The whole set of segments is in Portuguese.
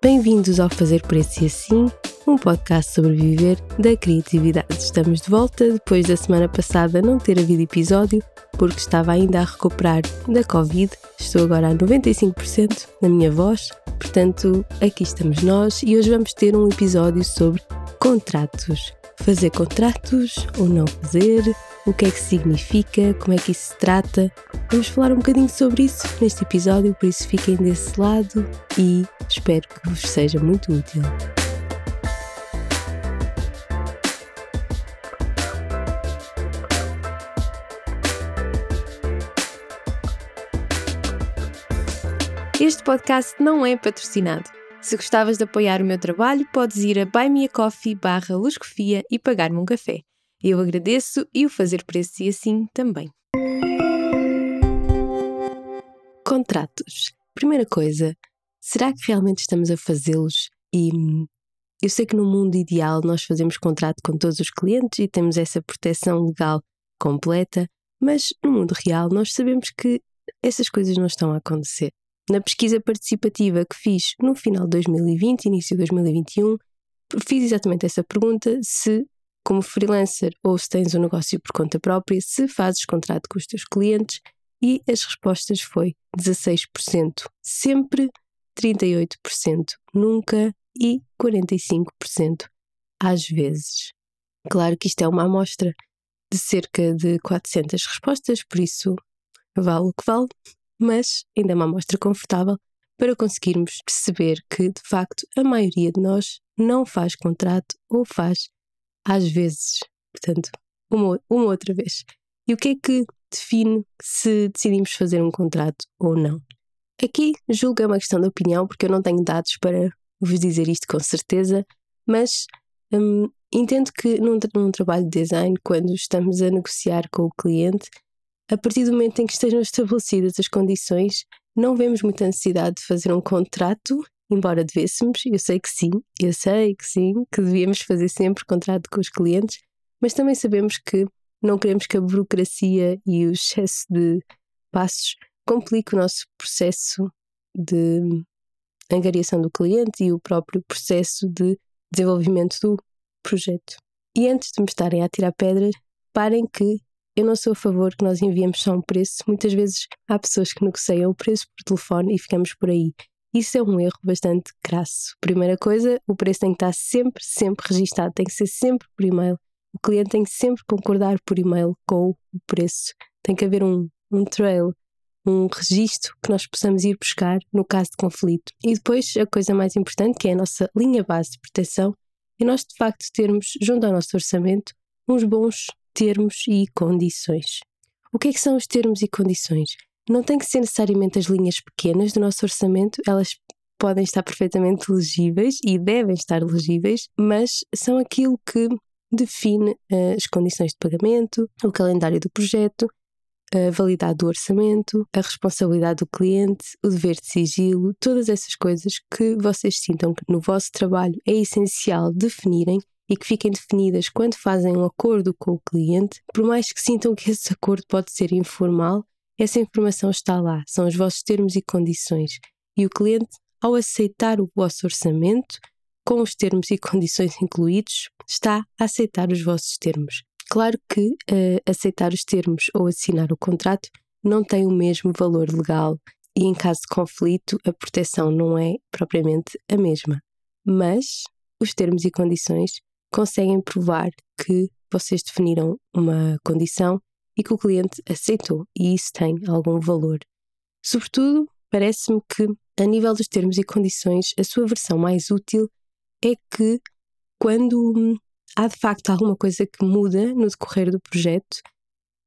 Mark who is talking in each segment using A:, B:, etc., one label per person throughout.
A: Bem-vindos ao Fazer Preço e Assim, um podcast sobre viver da criatividade. Estamos de volta depois da semana passada não ter havido episódio, porque estava ainda a recuperar da Covid. Estou agora a 95% na minha voz, portanto, aqui estamos nós e hoje vamos ter um episódio sobre contratos. Fazer contratos ou não fazer, o que é que significa, como é que isso se trata. Vamos falar um bocadinho sobre isso neste episódio, por isso fiquem desse lado e espero que vos seja muito útil. Este podcast não é patrocinado. Se gostavas de apoiar o meu trabalho, podes ir a buymeacoffee barra e pagar-me um café. Eu agradeço e o fazer preço e assim também. Contratos. Primeira coisa, será que realmente estamos a fazê-los? E hum, eu sei que no mundo ideal nós fazemos contrato com todos os clientes e temos essa proteção legal completa, mas no mundo real nós sabemos que essas coisas não estão a acontecer. Na pesquisa participativa que fiz no final de 2020, início de 2021, fiz exatamente essa pergunta: se como freelancer ou se tens um negócio por conta própria, se fazes contrato com os teus clientes. E as respostas foi 16%, sempre 38%, nunca e 45% às vezes. Claro que isto é uma amostra de cerca de 400 respostas, por isso vale o que vale, mas ainda é uma amostra confortável para conseguirmos perceber que, de facto, a maioria de nós não faz contrato ou faz às vezes. Portanto, uma, uma outra vez. E o que é que define se decidimos fazer um contrato ou não? Aqui julgo é uma questão de opinião, porque eu não tenho dados para vos dizer isto com certeza, mas hum, entendo que num, num trabalho de design, quando estamos a negociar com o cliente, a partir do momento em que estejam estabelecidas as condições, não vemos muita necessidade de fazer um contrato embora devêssemos, eu sei que sim, eu sei que sim, que devíamos fazer sempre contrato com os clientes, mas também sabemos que não queremos que a burocracia e o excesso de passos complique o nosso processo de angariação do cliente e o próprio processo de desenvolvimento do projeto. E antes de me estarem a tirar pedras, parem que eu não sou a favor que nós enviemos só um preço. Muitas vezes há pessoas que negociam o preço por telefone e ficamos por aí. Isso é um erro bastante crasso. Primeira coisa, o preço tem que estar sempre, sempre registado, tem que ser sempre por e-mail. O cliente tem que sempre concordar por e-mail com o preço. Tem que haver um, um trail, um registro que nós possamos ir buscar no caso de conflito. E depois, a coisa mais importante, que é a nossa linha base de proteção, é nós de facto termos, junto ao nosso orçamento, uns bons termos e condições. O que é que são os termos e condições? Não tem que ser necessariamente as linhas pequenas do nosso orçamento, elas podem estar perfeitamente legíveis e devem estar legíveis, mas são aquilo que define uh, as condições de pagamento, o calendário do projeto, a validade do orçamento, a responsabilidade do cliente, o dever de sigilo, todas essas coisas que vocês sintam que no vosso trabalho é essencial definirem e que fiquem definidas quando fazem um acordo com o cliente, por mais que sintam que esse acordo pode ser informal, essa informação está lá, são os vossos termos e condições. E o cliente, ao aceitar o vosso orçamento, com os termos e condições incluídos, está a aceitar os vossos termos. Claro que uh, aceitar os termos ou assinar o contrato não tem o mesmo valor legal e, em caso de conflito, a proteção não é propriamente a mesma. Mas os termos e condições conseguem provar que vocês definiram uma condição e que o cliente aceitou, e isso tem algum valor. Sobretudo, parece-me que, a nível dos termos e condições, a sua versão mais útil é que, quando hum, há de facto alguma coisa que muda no decorrer do projeto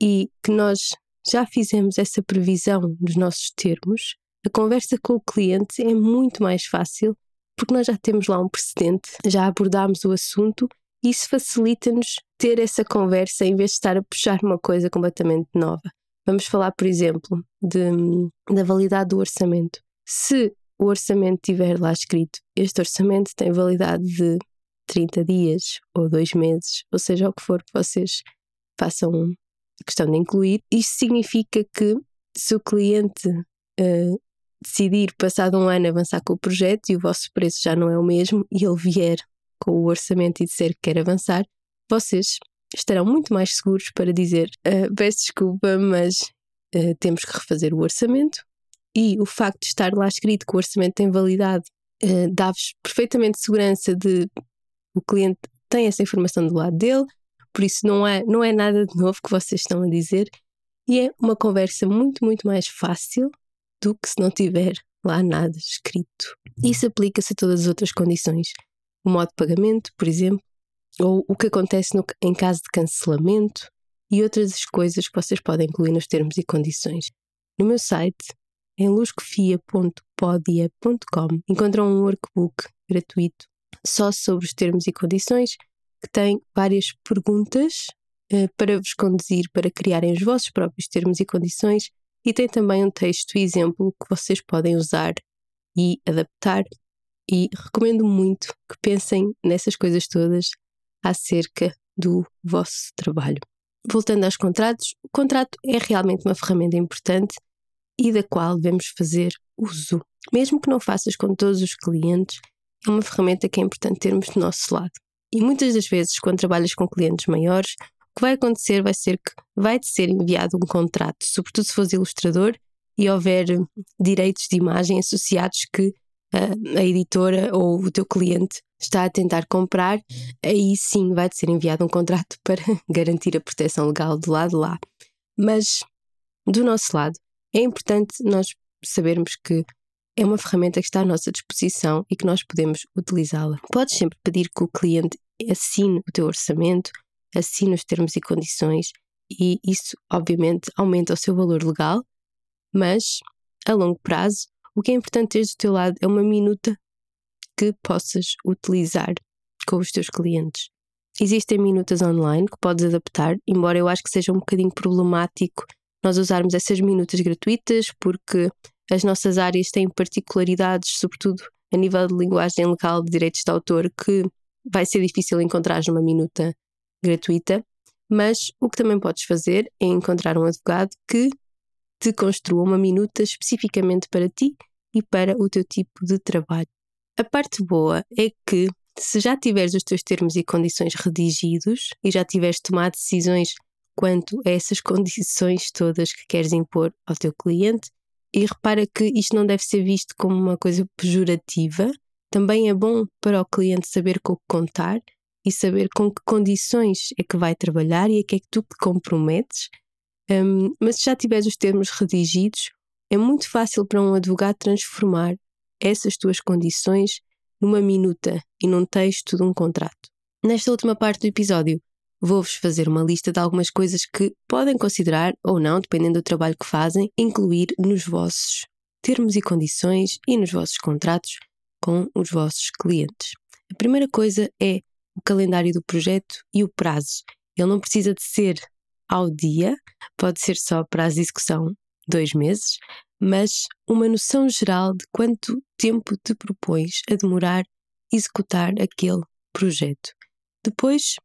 A: e que nós já fizemos essa previsão nos nossos termos, a conversa com o cliente é muito mais fácil porque nós já temos lá um precedente, já abordámos o assunto e isso facilita-nos ter essa conversa em vez de estar a puxar uma coisa completamente nova. Vamos falar, por exemplo, de, da validade do orçamento. Se o orçamento tiver lá escrito, este orçamento tem validade de 30 dias ou dois meses, ou seja, o que for que vocês façam questão de incluir, isto significa que se o cliente uh, decidir, passado um ano, avançar com o projeto e o vosso preço já não é o mesmo e ele vier com o orçamento e disser que quer avançar, vocês estarão muito mais seguros para dizer uh, peço desculpa, mas uh, temos que refazer o orçamento e o facto de estar lá escrito que o orçamento tem validade uh, dá-vos perfeitamente segurança de o cliente tem essa informação do lado dele, por isso não é, não é nada de novo que vocês estão a dizer e é uma conversa muito, muito mais fácil do que se não tiver lá nada escrito. Isso aplica-se a todas as outras condições. O modo de pagamento, por exemplo, ou o que acontece no, em caso de cancelamento e outras coisas que vocês podem incluir nos termos e condições. No meu site, em luscofia.podia.com, encontram um workbook gratuito só sobre os termos e condições que tem várias perguntas uh, para vos conduzir para criarem os vossos próprios termos e condições e tem também um texto e exemplo que vocês podem usar e adaptar. E recomendo muito que pensem nessas coisas todas acerca do vosso trabalho. Voltando aos contratos, o contrato é realmente uma ferramenta importante e da qual devemos fazer uso. Mesmo que não faças com todos os clientes, é uma ferramenta que é importante termos do nosso lado. E muitas das vezes, quando trabalhas com clientes maiores, o que vai acontecer vai ser que vai-te ser enviado um contrato, sobretudo se fores ilustrador e houver direitos de imagem associados que uh, a editora ou o teu cliente está a tentar comprar, aí sim vai-te ser enviado um contrato para garantir a proteção legal do lado lá. Mas, do nosso lado, é importante nós sabermos que é uma ferramenta que está à nossa disposição e que nós podemos utilizá-la. Podes sempre pedir que o cliente assine o teu orçamento, assine os termos e condições, e isso, obviamente, aumenta o seu valor legal, mas a longo prazo, o que é importante ter do teu lado é uma minuta que possas utilizar com os teus clientes. Existem minutas online que podes adaptar, embora eu acho que seja um bocadinho problemático nós usarmos essas minutas gratuitas, porque as nossas áreas têm particularidades, sobretudo a nível de linguagem legal de direitos de autor, que vai ser difícil encontrar numa minuta gratuita. Mas o que também podes fazer é encontrar um advogado que te construa uma minuta especificamente para ti e para o teu tipo de trabalho. A parte boa é que, se já tiveres os teus termos e condições redigidos e já tiveres tomado decisões quanto a essas condições todas que queres impor ao teu cliente, e repara que isto não deve ser visto como uma coisa pejorativa, também é bom para o cliente saber com o que contar e saber com que condições é que vai trabalhar e a que é que tu te comprometes. Um, mas se já tiveres os termos redigidos, é muito fácil para um advogado transformar essas tuas condições numa minuta e num texto de um contrato. Nesta última parte do episódio, vou-vos fazer uma lista de algumas coisas que podem considerar ou não, dependendo do trabalho que fazem, incluir nos vossos termos e condições e nos vossos contratos com os vossos clientes. A primeira coisa é o calendário do projeto e o prazo. Ele não precisa de ser ao dia, pode ser só prazo de execução dois meses, mas uma noção geral de quanto tempo te propões a demorar executar aquele projeto. Depois,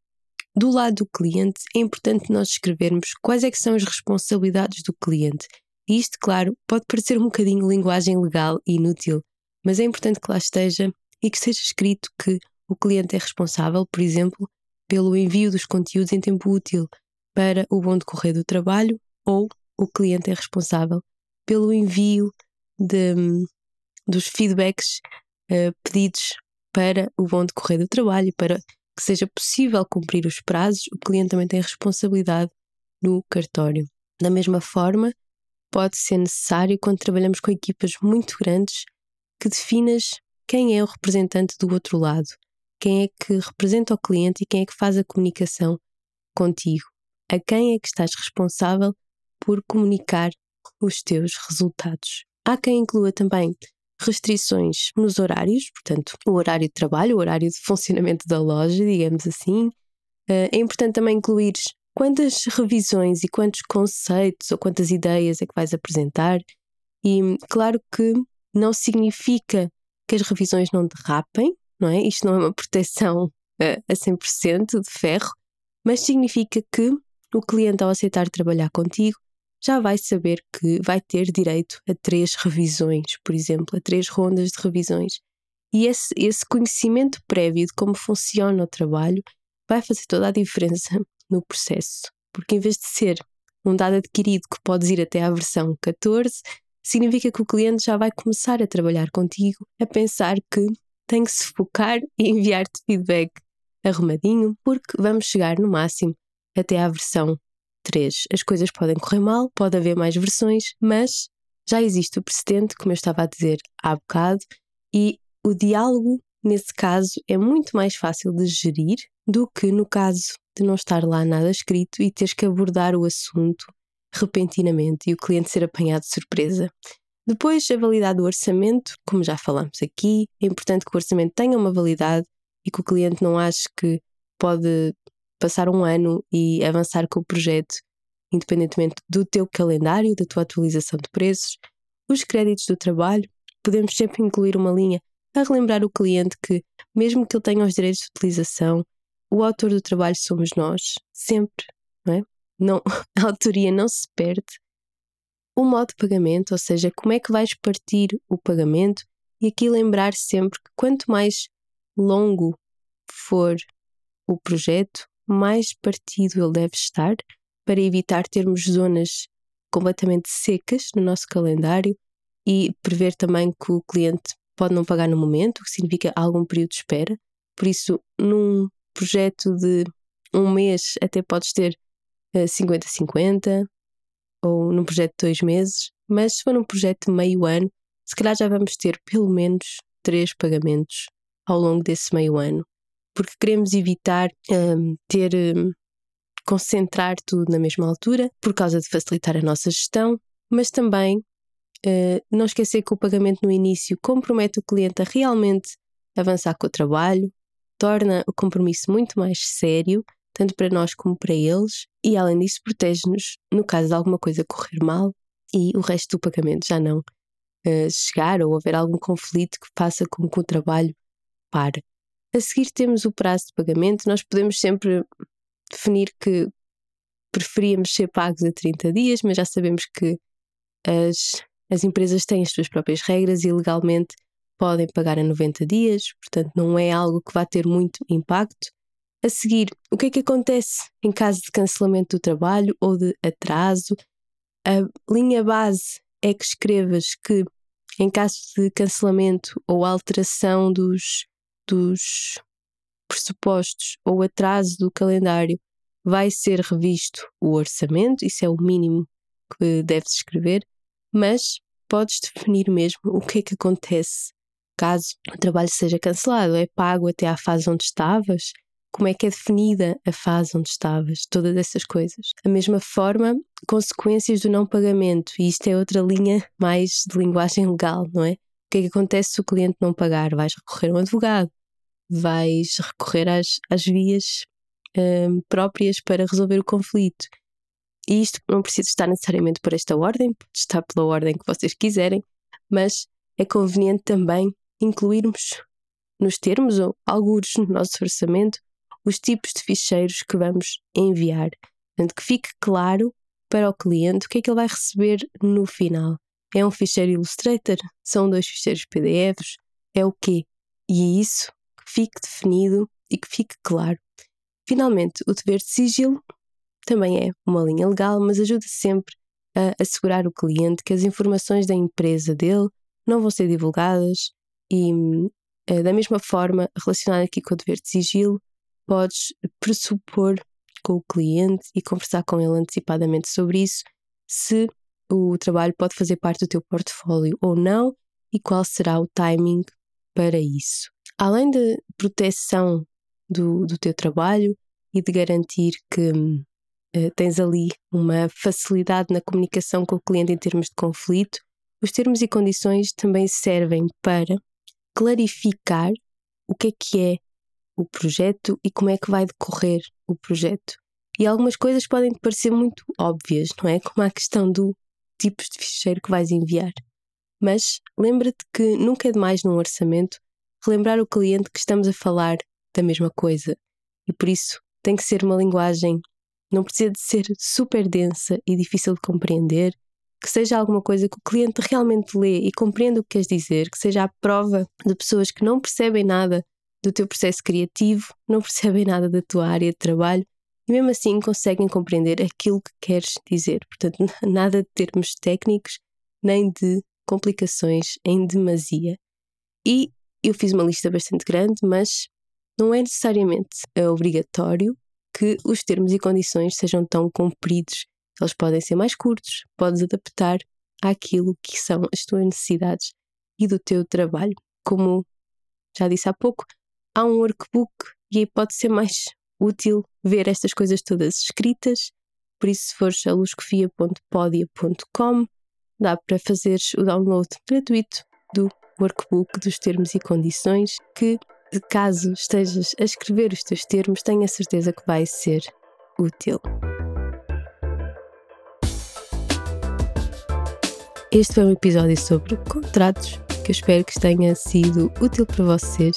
A: do lado do cliente, é importante nós escrevermos quais é que são as responsabilidades do cliente. E isto, claro, pode parecer um bocadinho linguagem legal e inútil, mas é importante que lá esteja e que seja escrito que o cliente é responsável, por exemplo, pelo envio dos conteúdos em tempo útil para o bom decorrer do trabalho ou o cliente é responsável pelo envio de, dos feedbacks uh, pedidos para o bom decorrer do trabalho, para que seja possível cumprir os prazos, o cliente também tem responsabilidade no cartório. Da mesma forma, pode ser necessário, quando trabalhamos com equipas muito grandes, que definas quem é o representante do outro lado, quem é que representa o cliente e quem é que faz a comunicação contigo, a quem é que estás responsável por comunicar os teus resultados. Há quem inclua também restrições nos horários, portanto, o horário de trabalho, o horário de funcionamento da loja, digamos assim. Eh, é importante também incluir quantas revisões e quantos conceitos ou quantas ideias é que vais apresentar. E claro que não significa que as revisões não derrapem, não é? Isto não é uma proteção uh, a 100% de ferro, mas significa que o cliente, ao aceitar trabalhar contigo, já vai saber que vai ter direito a três revisões, por exemplo, a três rondas de revisões. E esse, esse conhecimento prévio de como funciona o trabalho vai fazer toda a diferença no processo. Porque em vez de ser um dado adquirido que podes ir até à versão 14, significa que o cliente já vai começar a trabalhar contigo, a pensar que tem que se focar e enviar-te feedback arrumadinho, porque vamos chegar no máximo até à versão 3. As coisas podem correr mal, pode haver mais versões, mas já existe o precedente, como eu estava a dizer há bocado, e o diálogo, nesse caso, é muito mais fácil de gerir do que no caso de não estar lá nada escrito e teres que abordar o assunto repentinamente e o cliente ser apanhado de surpresa. Depois, a validade do orçamento, como já falamos aqui, é importante que o orçamento tenha uma validade e que o cliente não ache que pode passar um ano e avançar com o projeto, independentemente do teu calendário, da tua atualização de preços. Os créditos do trabalho, podemos sempre incluir uma linha a relembrar o cliente que, mesmo que ele tenha os direitos de utilização, o autor do trabalho somos nós, sempre, não é? Não, a autoria não se perde. O modo de pagamento, ou seja, como é que vais partir o pagamento, e aqui lembrar sempre que quanto mais longo for o projeto, mais partido ele deve estar para evitar termos zonas completamente secas no nosso calendário e prever também que o cliente pode não pagar no momento, o que significa algum período de espera. Por isso, num projeto de um mês, até podes ter 50-50, eh, ou num projeto de dois meses, mas se for num projeto de meio ano, se calhar já vamos ter pelo menos três pagamentos ao longo desse meio ano, porque queremos evitar um, ter. Um, concentrar tudo na mesma altura, por causa de facilitar a nossa gestão, mas também uh, não esquecer que o pagamento no início compromete o cliente a realmente avançar com o trabalho, torna o compromisso muito mais sério, tanto para nós como para eles, e além disso protege-nos no caso de alguma coisa correr mal e o resto do pagamento já não uh, chegar ou haver algum conflito que faça com que o trabalho pare. A seguir temos o prazo de pagamento, nós podemos sempre definir que preferíamos ser pagos a 30 dias, mas já sabemos que as, as empresas têm as suas próprias regras e legalmente podem pagar a 90 dias, portanto não é algo que vá ter muito impacto. A seguir, o que é que acontece em caso de cancelamento do trabalho ou de atraso? A linha base é que escrevas que, em caso de cancelamento ou alteração dos, dos pressupostos ou atraso do calendário, vai ser revisto o orçamento, isso é o mínimo que deves escrever, mas podes definir mesmo o que é que acontece caso o trabalho seja cancelado. É pago até à fase onde estavas? Como é que é definida a fase onde estavas? Todas essas coisas. Da mesma forma, consequências do não pagamento, e isto é outra linha mais de linguagem legal, não é? Que é que acontece se o cliente não pagar? Vais recorrer a um advogado, vais recorrer às, às vias um, próprias para resolver o conflito. E isto não precisa estar necessariamente por esta ordem, pode estar pela ordem que vocês quiserem, mas é conveniente também incluirmos nos termos ou alguns no nosso orçamento os tipos de ficheiros que vamos enviar. Portanto, que fique claro para o cliente o que é que ele vai receber no final. É um ficheiro Illustrator? São dois ficheiros PDFs? É o quê? E é isso que fique definido e que fique claro. Finalmente, o dever de sigilo também é uma linha legal, mas ajuda sempre a assegurar o cliente que as informações da empresa dele não vão ser divulgadas e, eh, da mesma forma, relacionado aqui com o dever de sigilo, podes pressupor com o cliente e conversar com ele antecipadamente sobre isso, se o trabalho pode fazer parte do teu portfólio ou não e qual será o timing para isso. Além de proteção do, do teu trabalho e de garantir que uh, tens ali uma facilidade na comunicação com o cliente em termos de conflito, os termos e condições também servem para clarificar o que é que é o projeto e como é que vai decorrer o projeto. E algumas coisas podem parecer muito óbvias, não é? Como a questão do tipos de ficheiro que vais enviar. Mas lembra-te que nunca é demais num orçamento relembrar o cliente que estamos a falar da mesma coisa e por isso tem que ser uma linguagem não precisa de ser super densa e difícil de compreender, que seja alguma coisa que o cliente realmente lê e compreenda o que queres dizer, que seja a prova de pessoas que não percebem nada do teu processo criativo, não percebem nada da tua área de trabalho mesmo assim conseguem compreender aquilo que queres dizer. Portanto, nada de termos técnicos nem de complicações em demasia. E eu fiz uma lista bastante grande, mas não é necessariamente obrigatório que os termos e condições sejam tão compridos. Eles podem ser mais curtos, podes adaptar àquilo que são as tuas necessidades e do teu trabalho. Como já disse há pouco, há um workbook e aí pode ser mais útil ver estas coisas todas escritas. Por isso, se fores a luscofia.podia.com, dá para fazeres o download gratuito do workbook dos termos e condições que caso estejas a escrever os teus termos, tenha certeza que vai ser útil. Este foi um episódio sobre contratos que eu espero que tenha sido útil para vocês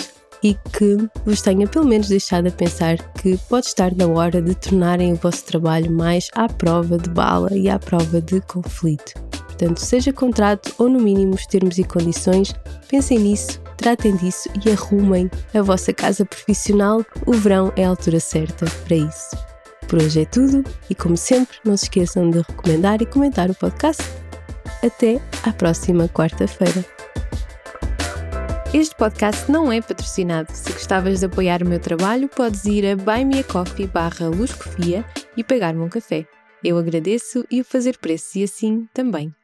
A: e que vos tenha pelo menos deixado a pensar que pode estar na hora de tornarem o vosso trabalho mais à prova de bala e à prova de conflito. Portanto, seja contrato ou no mínimo os termos e condições, pensem nisso, tratem disso e arrumem a vossa casa profissional. O verão é a altura certa para isso. Por hoje é tudo e, como sempre, não se esqueçam de recomendar e comentar o podcast. Até à próxima quarta-feira.
B: Este podcast não é patrocinado. Se gostavas de apoiar o meu trabalho, podes ir a buymeacoffee barra e pagar-me um café. Eu agradeço e o fazer preço e assim também